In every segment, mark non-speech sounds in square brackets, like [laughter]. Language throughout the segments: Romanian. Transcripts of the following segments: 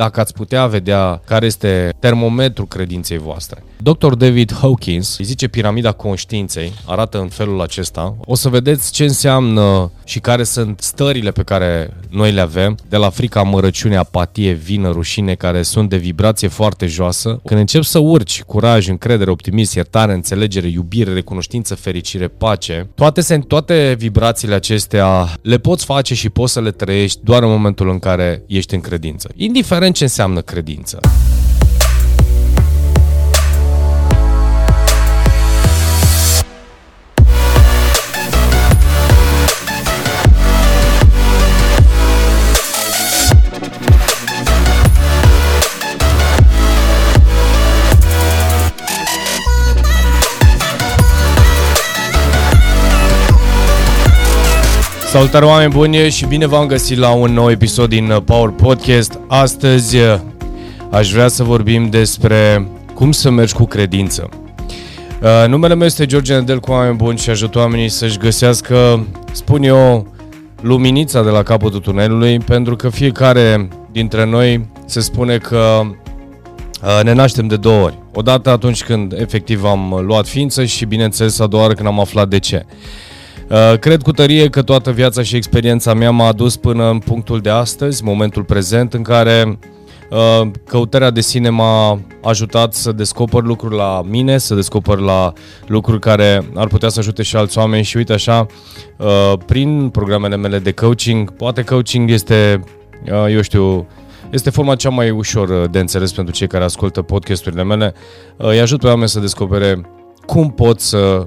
dacă ați putea vedea care este termometrul credinței voastre. Dr. David Hawkins îi zice piramida conștiinței, arată în felul acesta. O să vedeți ce înseamnă și care sunt stările pe care noi le avem, de la frica, mărăciune, apatie, vină, rușine, care sunt de vibrație foarte joasă. Când încep să urci curaj, încredere, optimism, iertare, înțelegere, iubire, recunoștință, fericire, pace, toate, toate vibrațiile acestea le poți face și poți să le trăiești doar în momentul în care ești în credință. Indiferent ce înseamnă credință. Salutare oameni buni și bine v-am găsit la un nou episod din uh, Power Podcast. Astăzi uh, aș vrea să vorbim despre cum să mergi cu credință. Uh, numele meu este George Nedel cu oameni buni și ajut oamenii să-și găsească, spun eu, luminița de la capătul tunelului, pentru că fiecare dintre noi se spune că ne naștem de două ori. Odată atunci când efectiv am luat ființă și bineînțeles a doua oară când am aflat de ce. Uh, cred cu tărie că toată viața și experiența mea m-a adus până în punctul de astăzi, momentul prezent, în care uh, căutarea de sine m-a ajutat să descoper lucruri la mine, să descoper la lucruri care ar putea să ajute și alți oameni și uite așa, uh, prin programele mele de coaching, poate coaching este, eu știu, este forma cea mai ușor de înțeles pentru cei care ascultă podcasturile mele. Îi ajut pe oameni să descopere cum pot să uh,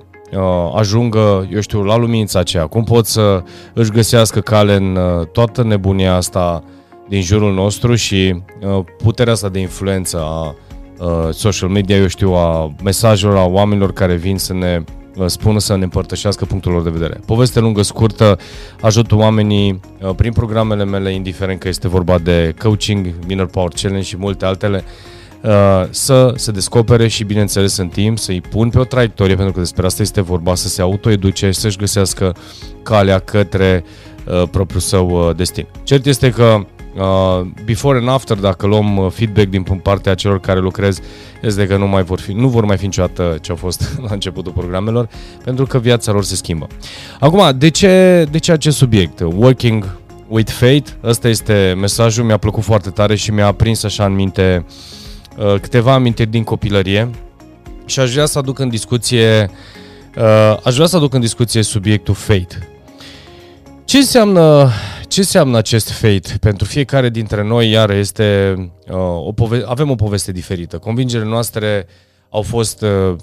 ajungă, eu știu, la lumința aceea, cum pot să își găsească cale în uh, toată nebunia asta din jurul nostru și uh, puterea asta de influență a uh, social media, eu știu, a mesajelor, a oamenilor care vin să ne uh, spună să ne împărtășească punctul lor de vedere. Poveste lungă, scurtă, ajută oamenii uh, prin programele mele, indiferent că este vorba de coaching, Minor Power Challenge și multe altele, Uh, să se descopere și, bineînțeles, în timp să-i pun pe o traiectorie, pentru că despre asta este vorba, să se autoeduce și să-și găsească calea către uh, propriul său uh, destin. Cert este că uh, before and after, dacă luăm uh, feedback din partea celor care lucrez, este că nu, mai vor fi, nu vor mai fi niciodată ce au fost [laughs] la începutul programelor, pentru că viața lor se schimbă. Acum, de ce, de ce acest subiect? Working with Fate, ăsta este mesajul, mi-a plăcut foarte tare și mi-a prins așa în minte uh, Uh, câteva amintiri din copilărie și aș vrea să aduc în discuție uh, aș vrea să aduc în discuție subiectul fate. Ce înseamnă, ce înseamnă acest fate? Pentru fiecare dintre noi, iar este uh, o pove- avem o poveste diferită. Convingerile noastre au fost uh,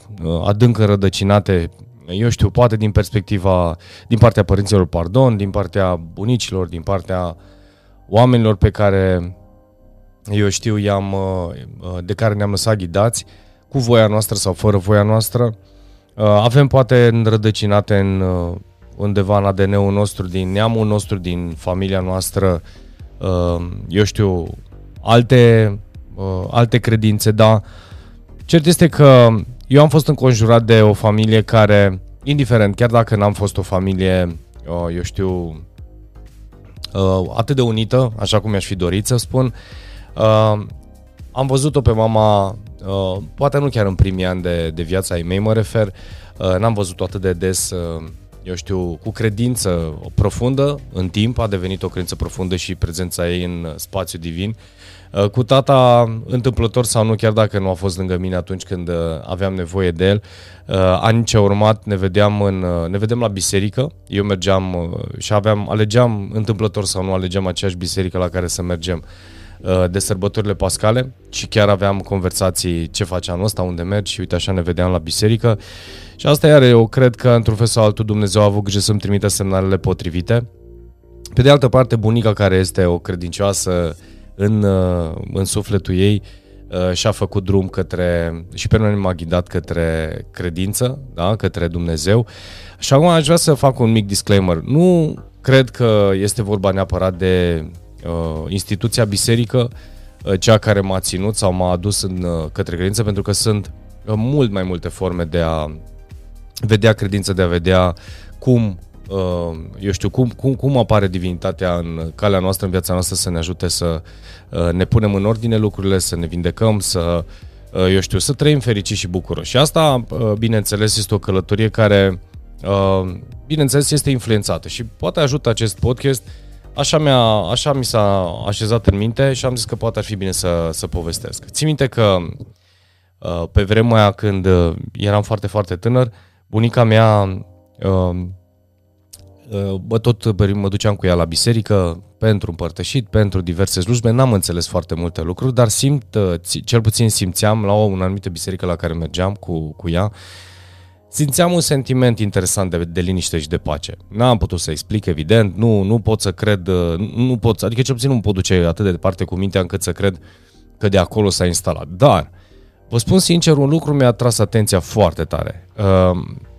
adânc înrădăcinate, eu știu, poate din perspectiva, din partea părinților, pardon, din partea bunicilor, din partea oamenilor pe care eu știu, i-am, uh, uh, de care ne-am lăsat ghidați, cu voia noastră sau fără voia noastră. Uh, avem poate înrădăcinate în undeva în ADN-ul nostru, din neamul nostru, din familia noastră, eu știu, alte, alte credințe, dar cert este că eu am fost înconjurat de o familie care, indiferent, chiar dacă n-am fost o familie, eu știu, atât de unită, așa cum mi-aș fi dorit să spun, Uh, am văzut-o pe mama, uh, poate nu chiar în primii ani de, de viața ei mei mă refer, uh, n-am văzut-o atât de des, uh, eu știu, cu credință profundă, în timp. A devenit o credință profundă și prezența ei în spațiu divin. Uh, cu tata, întâmplător sau nu, chiar dacă nu a fost lângă mine atunci când uh, aveam nevoie de el, uh, anii ce au urmat ne vedeam, în, ne vedeam la biserică, eu mergeam și aveam, alegeam întâmplător sau nu, alegeam aceeași biserică la care să mergem. Uh, de sărbătorile pascale și chiar aveam conversații ce face anul ăsta, unde mergi și uite așa ne vedeam la biserică. Și asta iar eu cred că într-un fel sau altul Dumnezeu a avut grijă să-mi trimită semnalele potrivite. Pe de altă parte, bunica care este o credincioasă în, uh, în sufletul ei uh, și-a făcut drum către, și pe noi m-a ghidat către credință, da? către Dumnezeu. Și acum aș vrea să fac un mic disclaimer. Nu cred că este vorba neapărat de uh, instituția biserică, uh, cea care m-a ținut sau m-a adus în, uh, către credință, pentru că sunt uh, mult mai multe forme de a vedea credință, de a vedea cum uh, eu știu, cum, cum, cum apare divinitatea în calea noastră, în viața noastră, să ne ajute să uh, ne punem în ordine lucrurile, să ne vindecăm, să, uh, eu știu, să trăim fericiți și bucuroși. Și asta, bineînțeles, este o călătorie care, bineînțeles, este influențată și poate ajută acest podcast Așa, mi-a, așa mi s-a așezat în minte și am zis că poate ar fi bine să, să povestesc. Țin minte că pe vremea aia când eram foarte, foarte tânăr, bunica mea bă, tot mă duceam cu ea la biserică pentru împărtășit, pentru diverse slujbe, n-am înțeles foarte multe lucruri, dar simt, cel puțin simțeam la o anumită biserică la care mergeam cu, cu ea, simțeam un sentiment interesant de, de liniște și de pace. N-am putut să explic, evident, nu, nu pot să cred, nu pot, adică cel puțin nu pot duce atât de departe cu mintea încât să cred că de acolo s-a instalat. Dar, vă spun sincer, un lucru mi-a tras atenția foarte tare.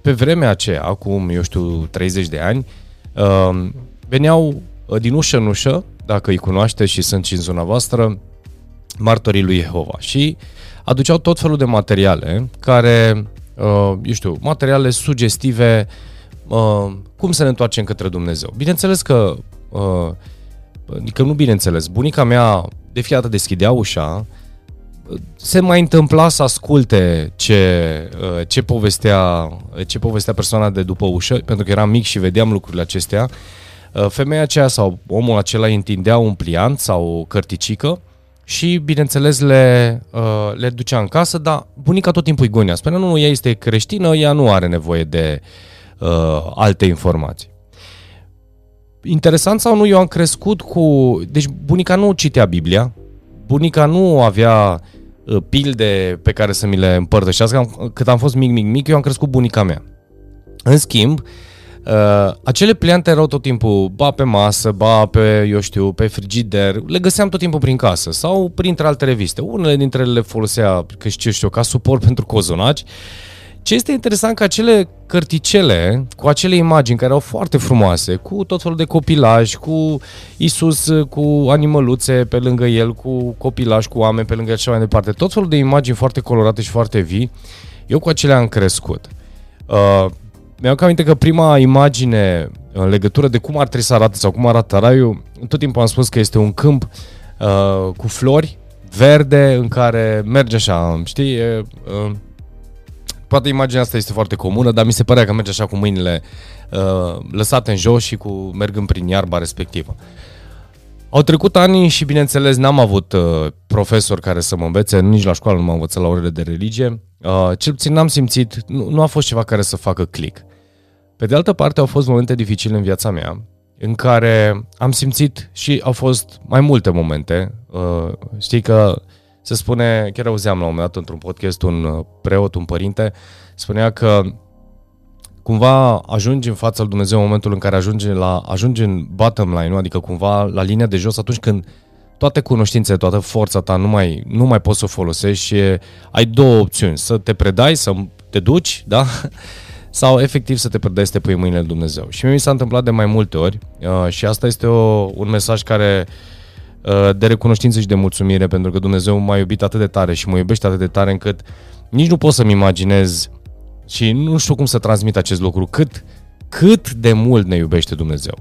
Pe vremea aceea, acum, eu știu, 30 de ani, Ehm, veneau uh, din ușă în ușă, dacă îi cunoaște și sunt și în zona voastră, martorii lui Jehova și aduceau tot felul de materiale care, uh, eu știu, materiale sugestive, uh, cum să ne întoarcem către Dumnezeu. Bineînțeles că, adică nu bineînțeles, bunica mea de fiată deschidea ușa, se mai întâmpla să asculte ce, uh, ce, povestea, ce povestea persoana de după ușă, pentru că eram mic și vedeam lucrurile acestea. Uh, femeia aceea sau omul acela întindea un pliant sau o cărticică și, bineînțeles, le, uh, le ducea în casă, dar bunica tot timpul îi gonea. Spunea, nu, nu, ea este creștină, ea nu are nevoie de uh, alte informații. Interesant sau nu, eu am crescut cu... Deci bunica nu citea Biblia, bunica nu avea Uh, pilde pe care să mi le împărtășească. Cât am fost mic, mic, mic, eu am crescut bunica mea. În schimb, uh, acele pliante erau tot timpul ba pe masă, ba pe, eu știu, pe frigider, le găseam tot timpul prin casă sau printre alte reviste. Unele dintre ele le folosea, că știu, știu, ca suport [laughs] pentru cozonaci, ce este interesant că acele cărticele cu acele imagini care au foarte frumoase, cu tot felul de copilaj, cu Isus cu animăluțe pe lângă el, cu copilaj, cu oameni pe lângă el și mai departe, tot felul de imagini foarte colorate și foarte vii, eu cu acelea am crescut. Uh, mi-am aminte că prima imagine în legătură de cum ar trebui să arate sau cum arată raiul, tot timpul am spus că este un câmp uh, cu flori verde în care merge așa, știi, e, uh, Poate imaginea asta este foarte comună, dar mi se părea că merge așa cu mâinile uh, lăsate în jos și cu mergând prin iarba respectivă. Au trecut ani și, bineînțeles, n-am avut uh, profesor care să mă învețe, nici la școală nu m-am învățat la orele de religie. Uh, cel puțin n-am simțit, nu, nu a fost ceva care să facă click. Pe de altă parte, au fost momente dificile în viața mea, în care am simțit și au fost mai multe momente. Uh, știi că se spune, chiar auzeam la un moment dat într-un podcast un uh, preot, un părinte, spunea că cumva ajungi în fața lui Dumnezeu în momentul în care ajungi, la, ajungi în bottom line, nu? adică cumva la linia de jos atunci când toate cunoștințele, toată forța ta nu mai, nu mai poți să o folosești și ai două opțiuni, să te predai, să te duci, da? Sau efectiv să te predai să te pui în mâinile lui Dumnezeu. Și mie mi s-a întâmplat de mai multe ori uh, și asta este o, un mesaj care uh, Uh, de recunoștință și de mulțumire pentru că Dumnezeu m-a iubit atât de tare și mă iubește atât de tare încât nici nu pot să-mi imaginez și nu știu cum să transmit acest lucru, cât, cât de mult ne iubește Dumnezeu.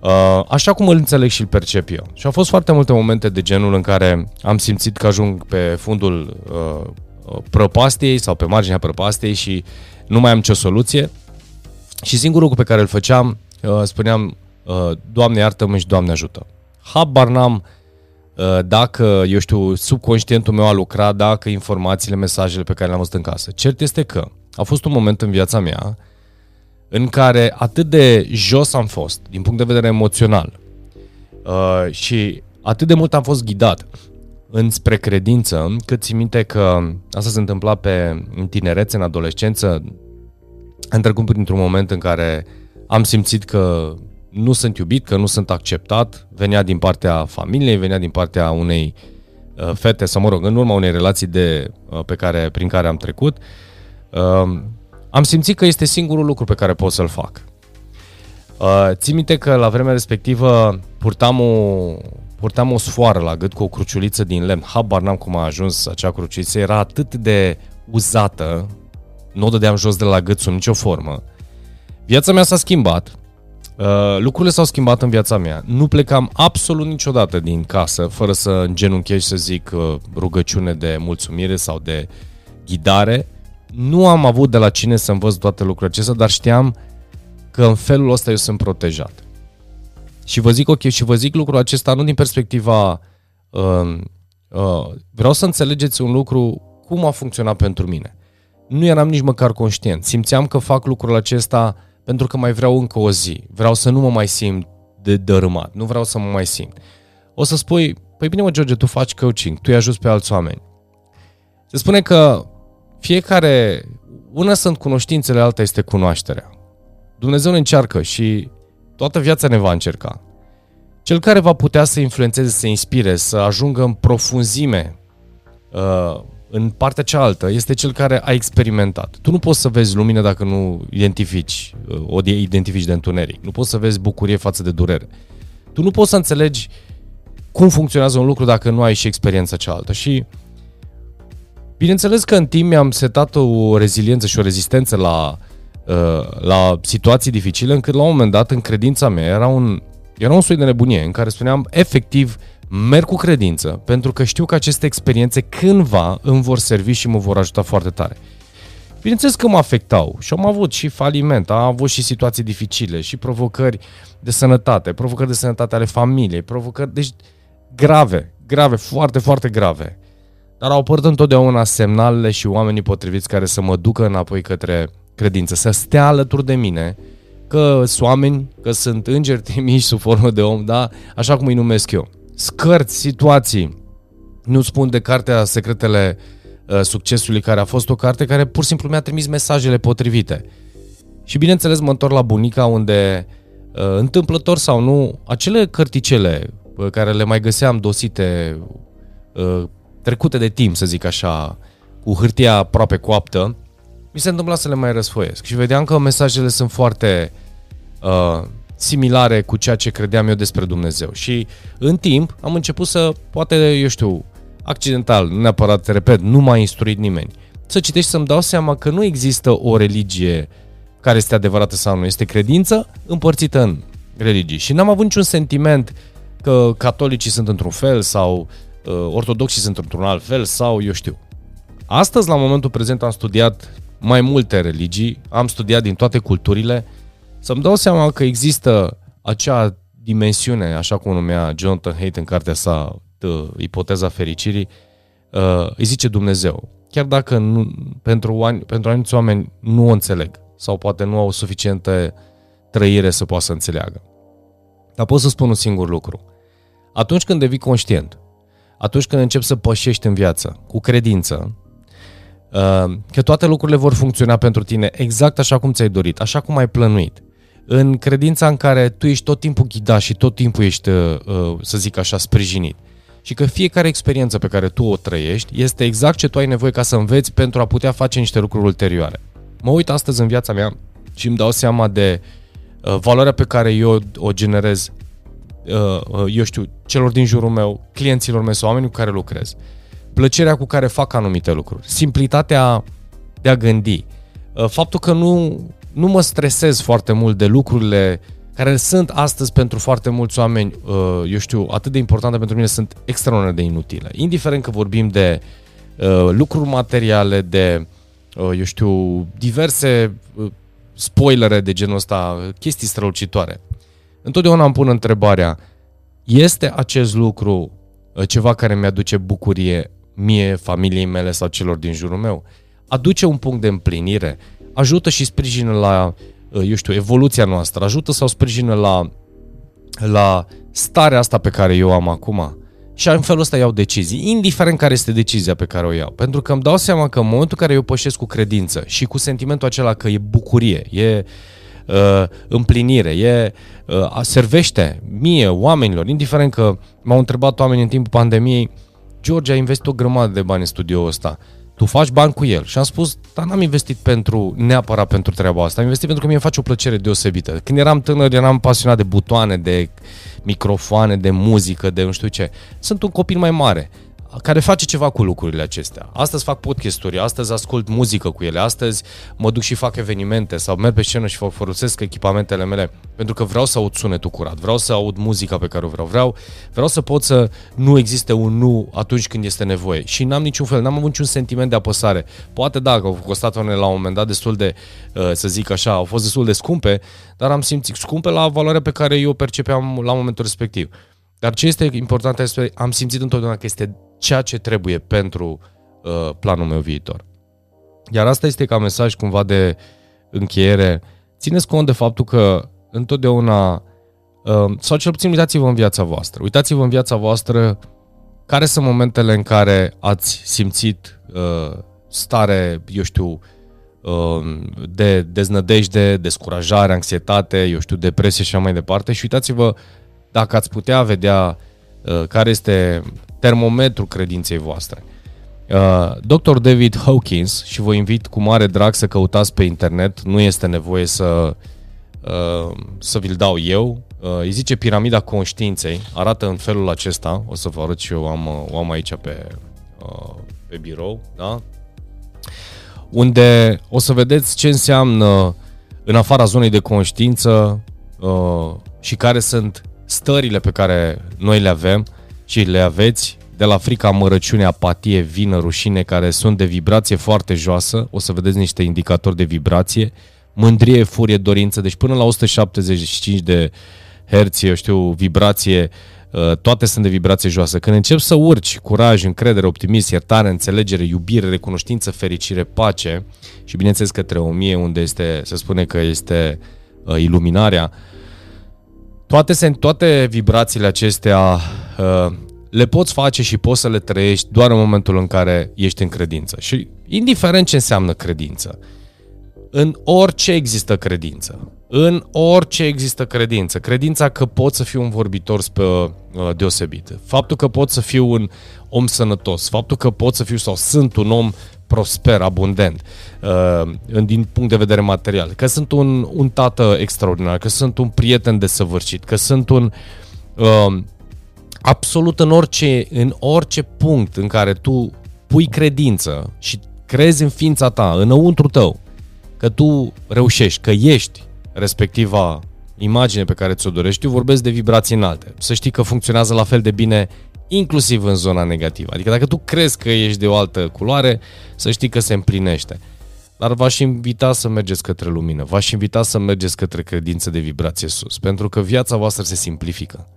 Uh, așa cum îl înțeleg și îl percep eu. Și au fost foarte multe momente de genul în care am simțit că ajung pe fundul uh, prăpastiei sau pe marginea prăpastiei și nu mai am ce soluție. Și singurul lucru pe care îl făceam, spuneam, Doamne iartă-mă și Doamne ajută habar n-am uh, dacă, eu știu, subconștientul meu a lucrat, dacă informațiile, mesajele pe care le-am văzut în casă. Cert este că a fost un moment în viața mea în care atât de jos am fost, din punct de vedere emoțional, uh, și atât de mult am fost ghidat înspre credință, cât țin minte că asta se întâmpla pe, în tinerețe, în adolescență, am trecut printr-un moment în care am simțit că nu sunt iubit, că nu sunt acceptat, venea din partea familiei, venea din partea unei uh, fete, sau mă rog, în urma unei relații de, uh, pe care, prin care am trecut, uh, am simțit că este singurul lucru pe care pot să-l fac. Uh, țin minte că la vremea respectivă purtam o, purtam o sfoară la gât cu o cruciuliță din lemn. Habar n-am cum a ajuns acea cruciuliță. Era atât de uzată, nu o dădeam jos de la gât sub nicio formă. Viața mea s-a schimbat Uh, lucrurile s-au schimbat în viața mea. Nu plecam absolut niciodată din casă fără să îngenunchezi să zic uh, rugăciune de mulțumire sau de ghidare. Nu am avut de la cine să învăț toate lucrurile acestea, dar știam că în felul ăsta eu sunt protejat. Și vă zic ok, și vă zic lucrul acesta nu din perspectiva uh, uh, vreau să înțelegeți un lucru cum a funcționat pentru mine. Nu eram nici măcar conștient. Simțeam că fac lucrul acesta pentru că mai vreau încă o zi. Vreau să nu mă mai simt de dărâmat. Nu vreau să mă mai simt. O să spui, păi bine mă George, tu faci coaching, tu îi ajuți pe alți oameni. Se spune că fiecare, una sunt cunoștințele, alta este cunoașterea. Dumnezeu ne încearcă și toată viața ne va încerca. Cel care va putea să influențeze, să inspire, să ajungă în profunzime uh, în partea cealaltă este cel care a experimentat. Tu nu poți să vezi lumină dacă nu identifici, uh, o identifici de întuneric. Nu poți să vezi bucurie față de durere. Tu nu poți să înțelegi cum funcționează un lucru dacă nu ai și experiența cealaltă. Și bineînțeles că în timp mi-am setat o reziliență și o rezistență la, uh, la situații dificile, încât la un moment dat în credința mea era un, era un soi de nebunie în care spuneam efectiv merg cu credință, pentru că știu că aceste experiențe cândva îmi vor servi și mă vor ajuta foarte tare. Bineînțeles că mă afectau și am avut și faliment, am avut și situații dificile și provocări de sănătate, provocări de sănătate ale familiei, provocări, deci grave, grave, foarte, foarte grave. Dar au apărut întotdeauna semnalele și oamenii potriviți care să mă ducă înapoi către credință, să stea alături de mine, că sunt oameni, că sunt îngeri trimiși sub formă de om, da? așa cum îi numesc eu scărți, situații. Nu spun de cartea Secretele uh, Succesului, care a fost o carte care pur și simplu mi-a trimis mesajele potrivite. Și bineînțeles mă întorc la bunica unde, uh, întâmplător sau nu, acele cărticele uh, care le mai găseam dosite, uh, trecute de timp, să zic așa, cu hârtia aproape coaptă, mi se întâmpla să le mai răsfoiesc. Și vedeam că mesajele sunt foarte uh, similare cu ceea ce credeam eu despre Dumnezeu. Și în timp am început să, poate, eu știu, accidental, nu neapărat, repet, nu m-a instruit nimeni, să citești să-mi dau seama că nu există o religie care este adevărată sau nu. Este credință împărțită în religii. Și n-am avut niciun sentiment că catolicii sunt într-un fel sau uh, ortodoxii sunt într-un alt fel sau eu știu. Astăzi, la momentul prezent, am studiat mai multe religii, am studiat din toate culturile, să-mi dau seama că există acea dimensiune, așa cum numea Jonathan Haidt în cartea sa, Ipoteza fericirii, uh, îi zice Dumnezeu. Chiar dacă nu, pentru, pentru anumiți oameni nu o înțeleg sau poate nu au suficientă trăire să poată să înțeleagă. Dar pot să spun un singur lucru. Atunci când devii conștient, atunci când începi să pășești în viață cu credință, uh, că toate lucrurile vor funcționa pentru tine exact așa cum ți-ai dorit, așa cum ai plănuit, în credința în care tu ești tot timpul ghidat și tot timpul ești, uh, uh, să zic așa, sprijinit. Și că fiecare experiență pe care tu o trăiești este exact ce tu ai nevoie ca să înveți pentru a putea face niște lucruri ulterioare. Mă uit astăzi în viața mea și îmi dau seama de uh, valoarea pe care eu o generez, eu știu, celor din jurul meu, clienților mei sau oamenii cu care lucrez. Plăcerea cu care fac anumite lucruri. Simplitatea de a gândi. Faptul că nu nu mă stresez foarte mult de lucrurile care sunt astăzi pentru foarte mulți oameni, uh, eu știu, atât de importante pentru mine, sunt extraordinar de inutile. Indiferent că vorbim de uh, lucruri materiale, de, uh, eu știu, diverse spoilere de genul ăsta, chestii strălucitoare. Întotdeauna îmi pun întrebarea, este acest lucru ceva care mi-aduce bucurie mie, familiei mele sau celor din jurul meu? Aduce un punct de împlinire? ajută și sprijină la, uh, eu știu, evoluția noastră, ajută sau sprijină la, la starea asta pe care eu am acum. Și în felul ăsta iau decizii, indiferent care este decizia pe care o iau. Pentru că îmi dau seama că în momentul în care eu pășesc cu credință și cu sentimentul acela că e bucurie, e uh, împlinire, e uh, servește mie, oamenilor, indiferent că m-au întrebat oamenii în timpul pandemiei, George a investit o grămadă de bani în studioul ăsta tu faci bani cu el. Și am spus, dar n-am investit pentru, neapărat pentru treaba asta, am investit pentru că mie îmi face o plăcere deosebită. Când eram tânăr, eram pasionat de butoane, de microfoane, de muzică, de nu știu ce. Sunt un copil mai mare. Care face ceva cu lucrurile acestea. Astăzi fac podcasturi, astăzi ascult muzică cu ele, astăzi mă duc și fac evenimente sau merg pe scenă și folosesc echipamentele mele pentru că vreau să aud sunetul curat, vreau să aud muzica pe care o vreau, vreau, vreau să pot să nu existe un nu atunci când este nevoie și n-am niciun fel, n-am avut niciun sentiment de apăsare. Poate da, că au costat unele la un moment dat destul de, uh, să zic așa, au fost destul de scumpe, dar am simțit scumpe la valoarea pe care eu percepeam la momentul respectiv. Dar ce este important este, am simțit întotdeauna că este ceea ce trebuie pentru uh, planul meu viitor. Iar asta este ca mesaj cumva de încheiere. Țineți cont de faptul că întotdeauna, uh, sau cel puțin uitați-vă în viața voastră. Uitați-vă în viața voastră care sunt momentele în care ați simțit uh, stare, eu știu, uh, de deznădejde, descurajare, anxietate, eu știu, depresie și așa mai departe și uitați-vă dacă ați putea vedea uh, care este termometru credinței voastre. Uh, Dr. David Hawkins și vă invit cu mare drag să căutați pe internet, nu este nevoie să, uh, să vi-l dau eu, uh, îi zice piramida conștiinței, arată în felul acesta, o să vă arăt și eu, am, o am aici pe, uh, pe birou, da? unde o să vedeți ce înseamnă în afara zonei de conștiință uh, și care sunt stările pe care noi le avem și le aveți de la frica, mărăciune, apatie, vină, rușine, care sunt de vibrație foarte joasă, o să vedeți niște indicatori de vibrație, mândrie, furie, dorință, deci până la 175 de herți, eu știu, vibrație, uh, toate sunt de vibrație joasă. Când încep să urci curaj, încredere, optimism, iertare, înțelegere, iubire, recunoștință, fericire, pace și bineînțeles către o mie unde este, se spune că este uh, iluminarea, toate, toate vibrațiile acestea uh, le poți face și poți să le trăiești doar în momentul în care ești în credință. Și indiferent ce înseamnă credință, în orice există credință. În orice există credință. Credința că pot să fiu un vorbitor uh, deosebit. Faptul că pot să fiu un om sănătos. Faptul că pot să fiu sau sunt un om prosper, abundent, uh, din punct de vedere material. Că sunt un, un tată extraordinar, că sunt un prieten desăvârșit, că sunt un... Uh, absolut în orice, în orice punct în care tu pui credință și crezi în ființa ta, înăuntru tău, că tu reușești, că ești respectiva imagine pe care ți-o dorești, eu vorbesc de vibrații înalte. Să știi că funcționează la fel de bine inclusiv în zona negativă. Adică dacă tu crezi că ești de o altă culoare, să știi că se împlinește. Dar v-aș invita să mergeți către lumină, v-aș invita să mergeți către credință de vibrație sus, pentru că viața voastră se simplifică.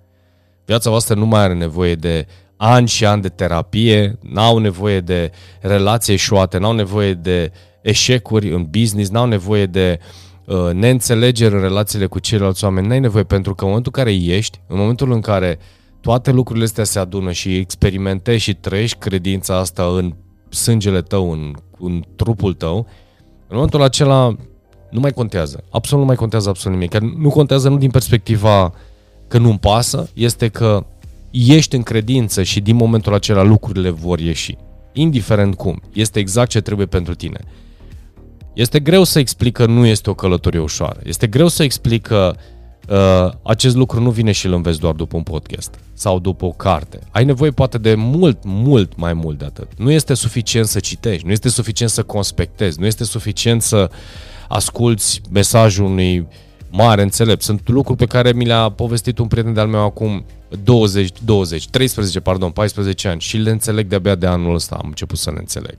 Viața voastră nu mai are nevoie de ani și ani de terapie, n-au nevoie de relații eșuate, n-au nevoie de eșecuri în business, n-au nevoie de uh, neînțelegeri în relațiile cu ceilalți oameni, n-ai nevoie pentru că în momentul în care ești, în momentul în care toate lucrurile astea se adună și experimentezi și trăiești credința asta în sângele tău, în, în trupul tău, în momentul acela nu mai contează. Absolut nu mai contează absolut nimic. nu contează nu din perspectiva că nu-mi pasă, este că ești în credință și din momentul acela lucrurile vor ieși. Indiferent cum. Este exact ce trebuie pentru tine. Este greu să explic că nu este o călătorie ușoară. Este greu să explic că uh, acest lucru nu vine și îl înveți doar după un podcast sau după o carte. Ai nevoie poate de mult, mult mai mult de atât. Nu este suficient să citești, nu este suficient să conspectezi, nu este suficient să asculți mesajul unui uh, mare înțelept. Sunt lucruri pe care mi le-a povestit un prieten de-al meu acum 20, 20, 13, pardon, 14 ani și le înțeleg de-abia de anul ăsta. Am început să le înțeleg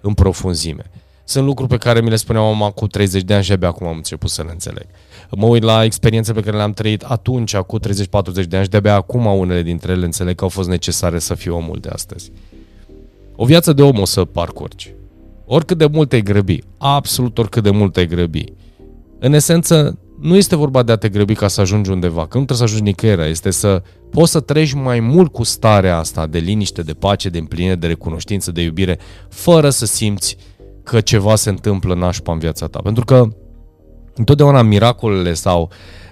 în profunzime. Sunt lucruri pe care mi le spuneam mama cu 30 de ani și abia acum am început să le înțeleg. Mă uit la experiențe pe care le-am trăit atunci, cu 30-40 de ani și de-abia acum unele dintre ele înțeleg că au fost necesare să fiu omul de astăzi. O viață de om o să parcurgi. Oricât de mult ai grăbi, absolut oricât de mult ai grăbi, în esență, nu este vorba de a te grăbi ca să ajungi undeva, că nu trebuie să ajungi nicăieri, este să poți să treci mai mult cu starea asta de liniște, de pace, de împlinire, de recunoștință, de iubire, fără să simți că ceva se întâmplă nașpa în viața ta. Pentru că întotdeauna miracolele sau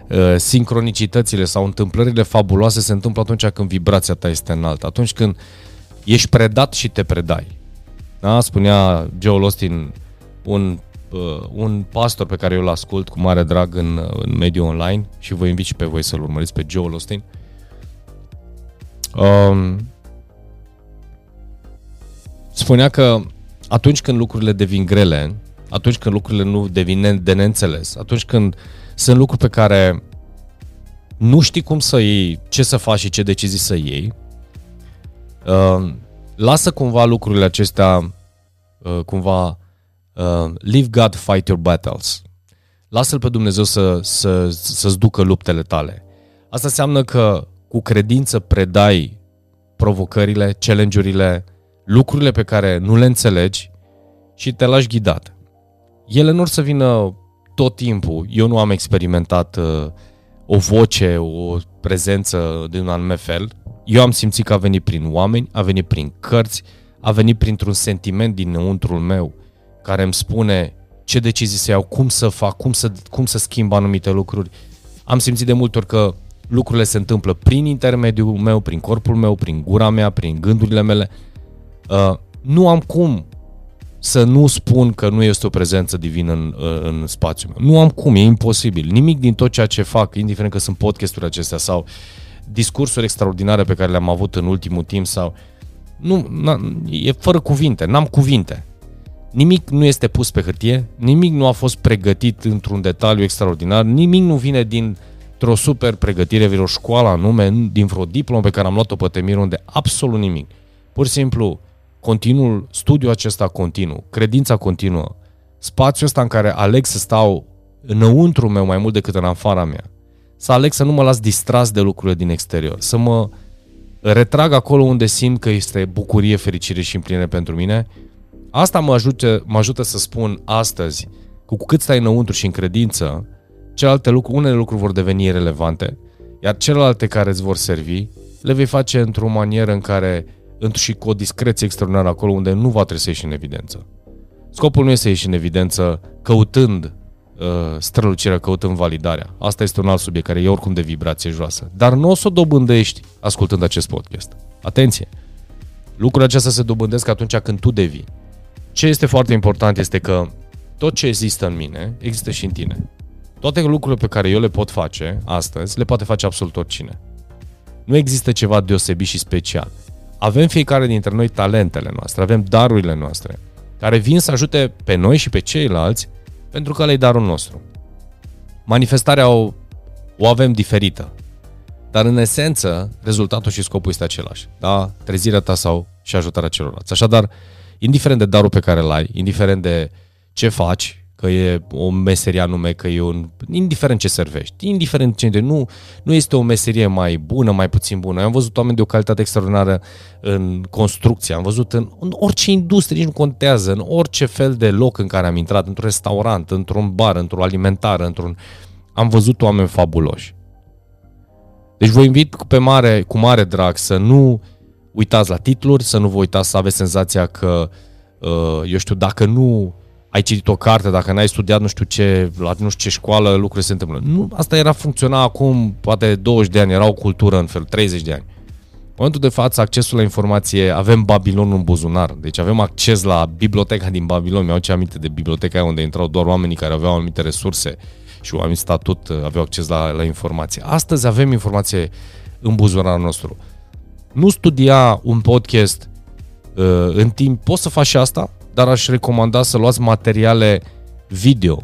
uh, sincronicitățile sau întâmplările fabuloase se întâmplă atunci când vibrația ta este înaltă, atunci când ești predat și te predai. Da? Spunea Joe Austin, un uh, un pastor pe care eu îl ascult cu mare drag în, în mediul online și vă invit și pe voi să-l urmăriți pe Joel Osteen. Um, spunea că atunci când lucrurile devin grele, atunci când lucrurile nu devin de neînțeles, atunci când sunt lucruri pe care nu știi cum să iei, ce să faci și ce decizii să iei, uh, lasă cumva lucrurile acestea uh, cumva uh, leave God fight your battles. Lasă-L pe Dumnezeu să, să, să-ți ducă luptele tale. Asta înseamnă că cu credință predai provocările, challenge-urile, lucrurile pe care nu le înțelegi și te lași ghidat. Ele nu or să vină tot timpul. Eu nu am experimentat uh, o voce, o prezență din un anume fel. Eu am simțit că a venit prin oameni, a venit prin cărți, a venit printr-un sentiment dinăuntrul meu care îmi spune ce decizii să iau, cum să fac, cum să, cum să schimb anumite lucruri. Am simțit de multe ori că lucrurile se întâmplă prin intermediul meu, prin corpul meu, prin gura mea, prin gândurile mele. Uh, nu am cum să nu spun că nu este o prezență divină în, uh, în spațiul meu. Nu am cum, e imposibil. Nimic din tot ceea ce fac, indiferent că sunt podcasturi acestea sau discursuri extraordinare pe care le-am avut în ultimul timp sau... Nu, e fără cuvinte, n-am cuvinte. Nimic nu este pus pe hârtie, nimic nu a fost pregătit într-un detaliu extraordinar, nimic nu vine dintr-o super pregătire, vreo școală anume, din vreo diplomă pe care am luat-o pe Temir, unde absolut nimic. Pur și simplu, continuul, studiul acesta continuu, credința continuă, spațiul ăsta în care aleg să stau înăuntru meu mai mult decât în afara mea, să aleg să nu mă las distras de lucrurile din exterior, să mă retrag acolo unde simt că este bucurie, fericire și împlinire pentru mine, asta mă ajută, mă ajută să spun astăzi, cu cât stai înăuntru și în credință, celelalte lucruri, unele lucruri vor deveni relevante, iar celelalte care îți vor servi, le vei face într-o manieră în care și cu o discreție extraordinară acolo unde nu va trebui să ieși în evidență. Scopul nu este să ieși în evidență căutând uh, strălucirea, căutând validarea. Asta este un alt subiect care e oricum de vibrație joasă. Dar nu o să o dobândești ascultând acest podcast. Atenție! Lucrurile acestea se dobândesc atunci când tu devii. Ce este foarte important este că tot ce există în mine, există și în tine. Toate lucrurile pe care eu le pot face astăzi, le poate face absolut oricine. Nu există ceva deosebit și special. Avem fiecare dintre noi talentele noastre, avem darurile noastre, care vin să ajute pe noi și pe ceilalți, pentru că le darul nostru. Manifestarea o, o avem diferită, dar în esență, rezultatul și scopul este același. Da? Trezirea ta sau și ajutarea celorlalți. Așadar, indiferent de darul pe care îl ai, indiferent de ce faci, că e o meserie anume, că e un... indiferent ce servești, indiferent ce... Nu, nu este o meserie mai bună, mai puțin bună. Eu am văzut oameni de o calitate extraordinară în construcție, am văzut în, în orice industrie, nici nu contează, în orice fel de loc în care am intrat, într-un restaurant, într-un bar, într-o alimentară, într-un... Am văzut oameni fabuloși. Deci vă invit pe mare, cu mare drag să nu uitați la titluri, să nu vă uitați să aveți senzația că, uh, eu știu, dacă nu ai citit o carte, dacă n-ai studiat nu știu ce, la nu știu ce școală, lucrurile se întâmplă. Nu, asta era funcționa acum, poate 20 de ani, era o cultură în fel, 30 de ani. În momentul de față, accesul la informație, avem Babilonul în buzunar, deci avem acces la biblioteca din Babilon. Mi-au ce aminte de biblioteca unde intrau doar oamenii care aveau anumite resurse și oamenii statut uh, aveau acces la, la informație. Astăzi avem informație în buzunarul nostru. Nu studia un podcast uh, în timp, poți să faci și asta, dar aș recomanda să luați materiale video.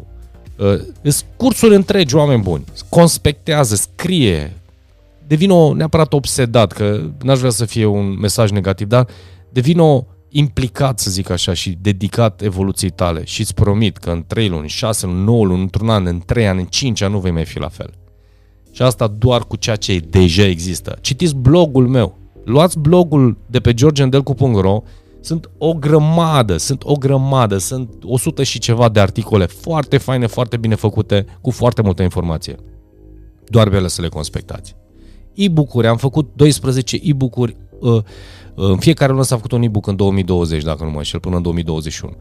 Uh, sunt cursuri întregi, oameni buni. Conspectează, scrie. Devină neapărat obsedat, că n-aș vrea să fie un mesaj negativ, dar devină implicat, să zic așa, și dedicat evoluției tale și îți promit că în 3 luni, 6 luni, 9 luni, într-un an, în 3 ani, în 5 ani nu vei mai fi la fel. Și asta doar cu ceea ce deja există. Citiți blogul meu. Luați blogul de pe georgeandelcu.ro sunt o grămadă, sunt o grămadă, sunt 100 și ceva de articole foarte faine, foarte bine făcute, cu foarte multă informație. Doar pe ele să le conspectați. E-book-uri, am făcut 12 e-book-uri, uh, uh, în fiecare lună s-a făcut un e-book în 2020, dacă nu mă înșel, până în 2021.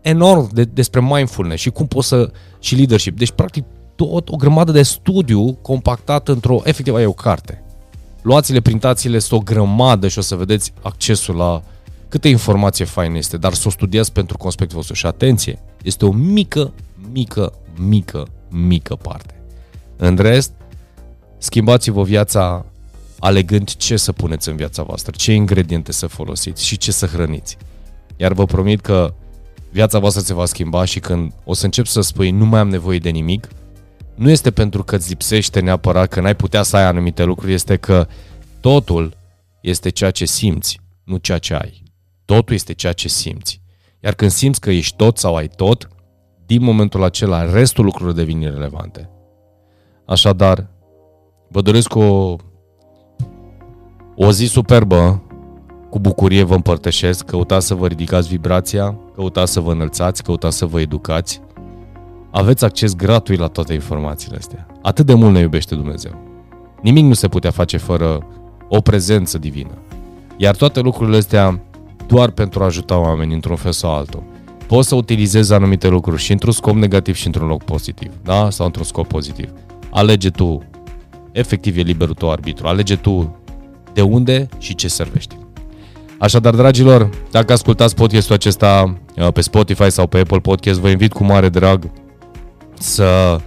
Enorm de, despre mindfulness și cum poți să... și leadership. Deci, practic, tot o grămadă de studiu compactat într-o... efectiv, ai o carte. Luați-le, printați-le, sunt o grămadă și o să vedeți accesul la câtă informație faină este, dar să o studiați pentru conspectul vostru. Și atenție, este o mică, mică, mică, mică parte. În rest, schimbați-vă viața alegând ce să puneți în viața voastră, ce ingrediente să folosiți și ce să hrăniți. iar vă promit că viața voastră se va schimba și când o să încep să spui nu mai am nevoie de nimic, nu este pentru că îți lipsește neapărat că n-ai putea să ai anumite lucruri, este că totul este ceea ce simți, nu ceea ce ai. Totul este ceea ce simți. Iar când simți că ești tot sau ai tot, din momentul acela, restul lucrurilor devin irrelevante. Așadar, vă doresc o, o zi superbă, cu bucurie vă împărtășesc, căutați să vă ridicați vibrația, căutați să vă înălțați, căutați să vă educați. Aveți acces gratuit la toate informațiile astea. Atât de mult ne iubește Dumnezeu. Nimic nu se putea face fără o prezență divină. Iar toate lucrurile astea doar pentru a ajuta oamenii într-un fel sau altul. Poți să utilizezi anumite lucruri și într-un scop negativ și într-un loc pozitiv, da? Sau într-un scop pozitiv. Alege tu, efectiv e liberul tău arbitru, alege tu de unde și ce servești. Așadar, dragilor, dacă ascultați podcastul acesta uh, pe Spotify sau pe Apple Podcast, vă invit cu mare drag să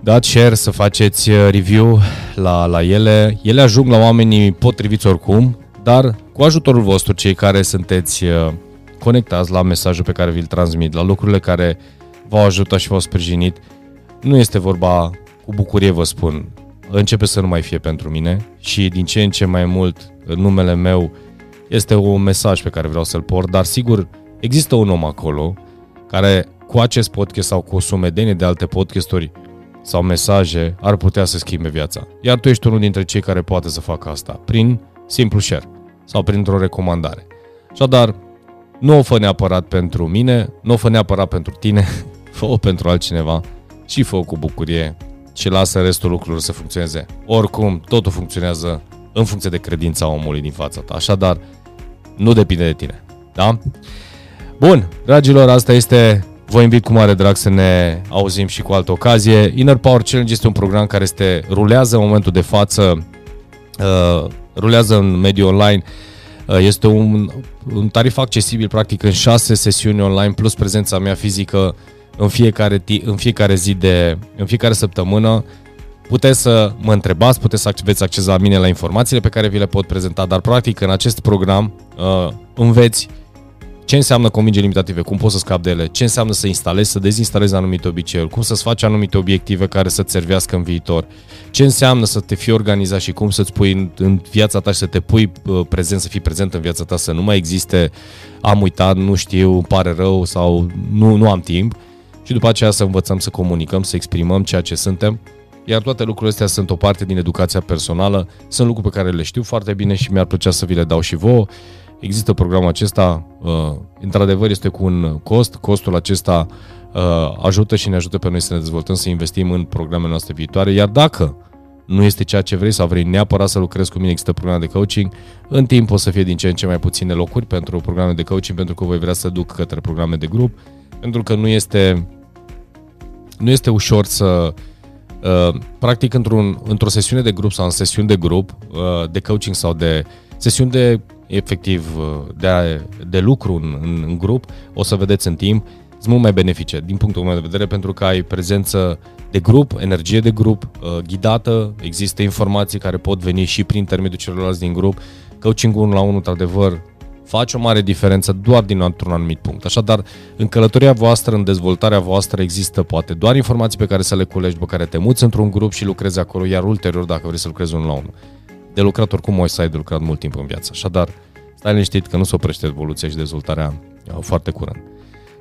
dați share, să faceți uh, review la, la ele. Ele ajung la oamenii potriviți oricum, dar cu ajutorul vostru, cei care sunteți uh, conectați la mesajul pe care vi-l transmit, la lucrurile care v-au ajutat și v-au sprijinit, nu este vorba, cu bucurie vă spun, începe să nu mai fie pentru mine și din ce în ce mai mult numele meu este un mesaj pe care vreau să-l port, dar sigur există un om acolo care cu acest podcast sau cu o sumedenie de alte podcasturi sau mesaje ar putea să schimbe viața. Iar tu ești unul dintre cei care poate să facă asta prin simplu share sau printr-o recomandare. Așadar, nu o fă neapărat pentru mine, nu o fă neapărat pentru tine, [laughs] fă-o pentru altcineva și fă cu bucurie și lasă restul lucrurilor să funcționeze. Oricum, totul funcționează în funcție de credința omului din fața ta. Așadar, nu depinde de tine. Da? Bun, dragilor, asta este Vă invit cu mare drag să ne auzim și cu altă ocazie. Inner Power Challenge este un program care este rulează în momentul de față, uh, rulează în mediul online. Uh, este un, un tarif accesibil practic în șase sesiuni online plus prezența mea fizică în fiecare, în fiecare zi de, în fiecare săptămână. Puteți să mă întrebați, puteți să aveți acces la mine la informațiile pe care vi le pot prezenta, dar practic în acest program uh, înveți ce înseamnă convingeri limitative, cum poți să scapi de ele, ce înseamnă să instalezi, să dezinstalezi anumite obiceiuri, cum să-ți faci anumite obiective care să-ți servească în viitor, ce înseamnă să te fii organizat și cum să-ți pui în, în viața ta și să te pui uh, prezent, să fii prezent în viața ta, să nu mai existe am uitat, nu știu, îmi pare rău sau nu, nu am timp. Și după aceea să învățăm să comunicăm, să exprimăm ceea ce suntem. Iar toate lucrurile astea sunt o parte din educația personală, sunt lucruri pe care le știu foarte bine și mi-ar plăcea să vi le dau și vouă. Există programul acesta, uh, într-adevăr este cu un cost, costul acesta uh, ajută și ne ajută pe noi să ne dezvoltăm, să investim în programele noastre viitoare, iar dacă nu este ceea ce vrei sau vrei neapărat să lucrezi cu mine, există programe de coaching, în timp o să fie din ce în ce mai puține locuri pentru programe de coaching, pentru că voi vrea să duc către programe de grup, pentru că nu este, nu este ușor să Uh, practic într-un, într-o sesiune de grup sau în sesiuni de grup, uh, de coaching sau de sesiuni de efectiv uh, de, de lucru în, în, în grup, o să vedeți în timp, sunt mult mai benefice din punctul meu de vedere pentru că ai prezență de grup, energie de grup, ghidată, există informații care pot veni și prin intermediul celorlalți din grup. Coaching-ul 1 la 1, într-adevăr, face o mare diferență doar din un anumit punct. Așadar, în călătoria voastră, în dezvoltarea voastră, există poate doar informații pe care să le culegi, pe care te muți într-un grup și lucrezi acolo, iar ulterior, dacă vrei să lucrezi unul la unul. De lucrat oricum o să ai de lucrat mult timp în viață. Așadar, stai liniștit că nu se oprește evoluția și dezvoltarea uh, foarte curând.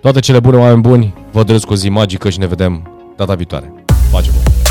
Toate cele bune, oameni buni, vă doresc o zi magică și ne vedem data viitoare. Pace bună!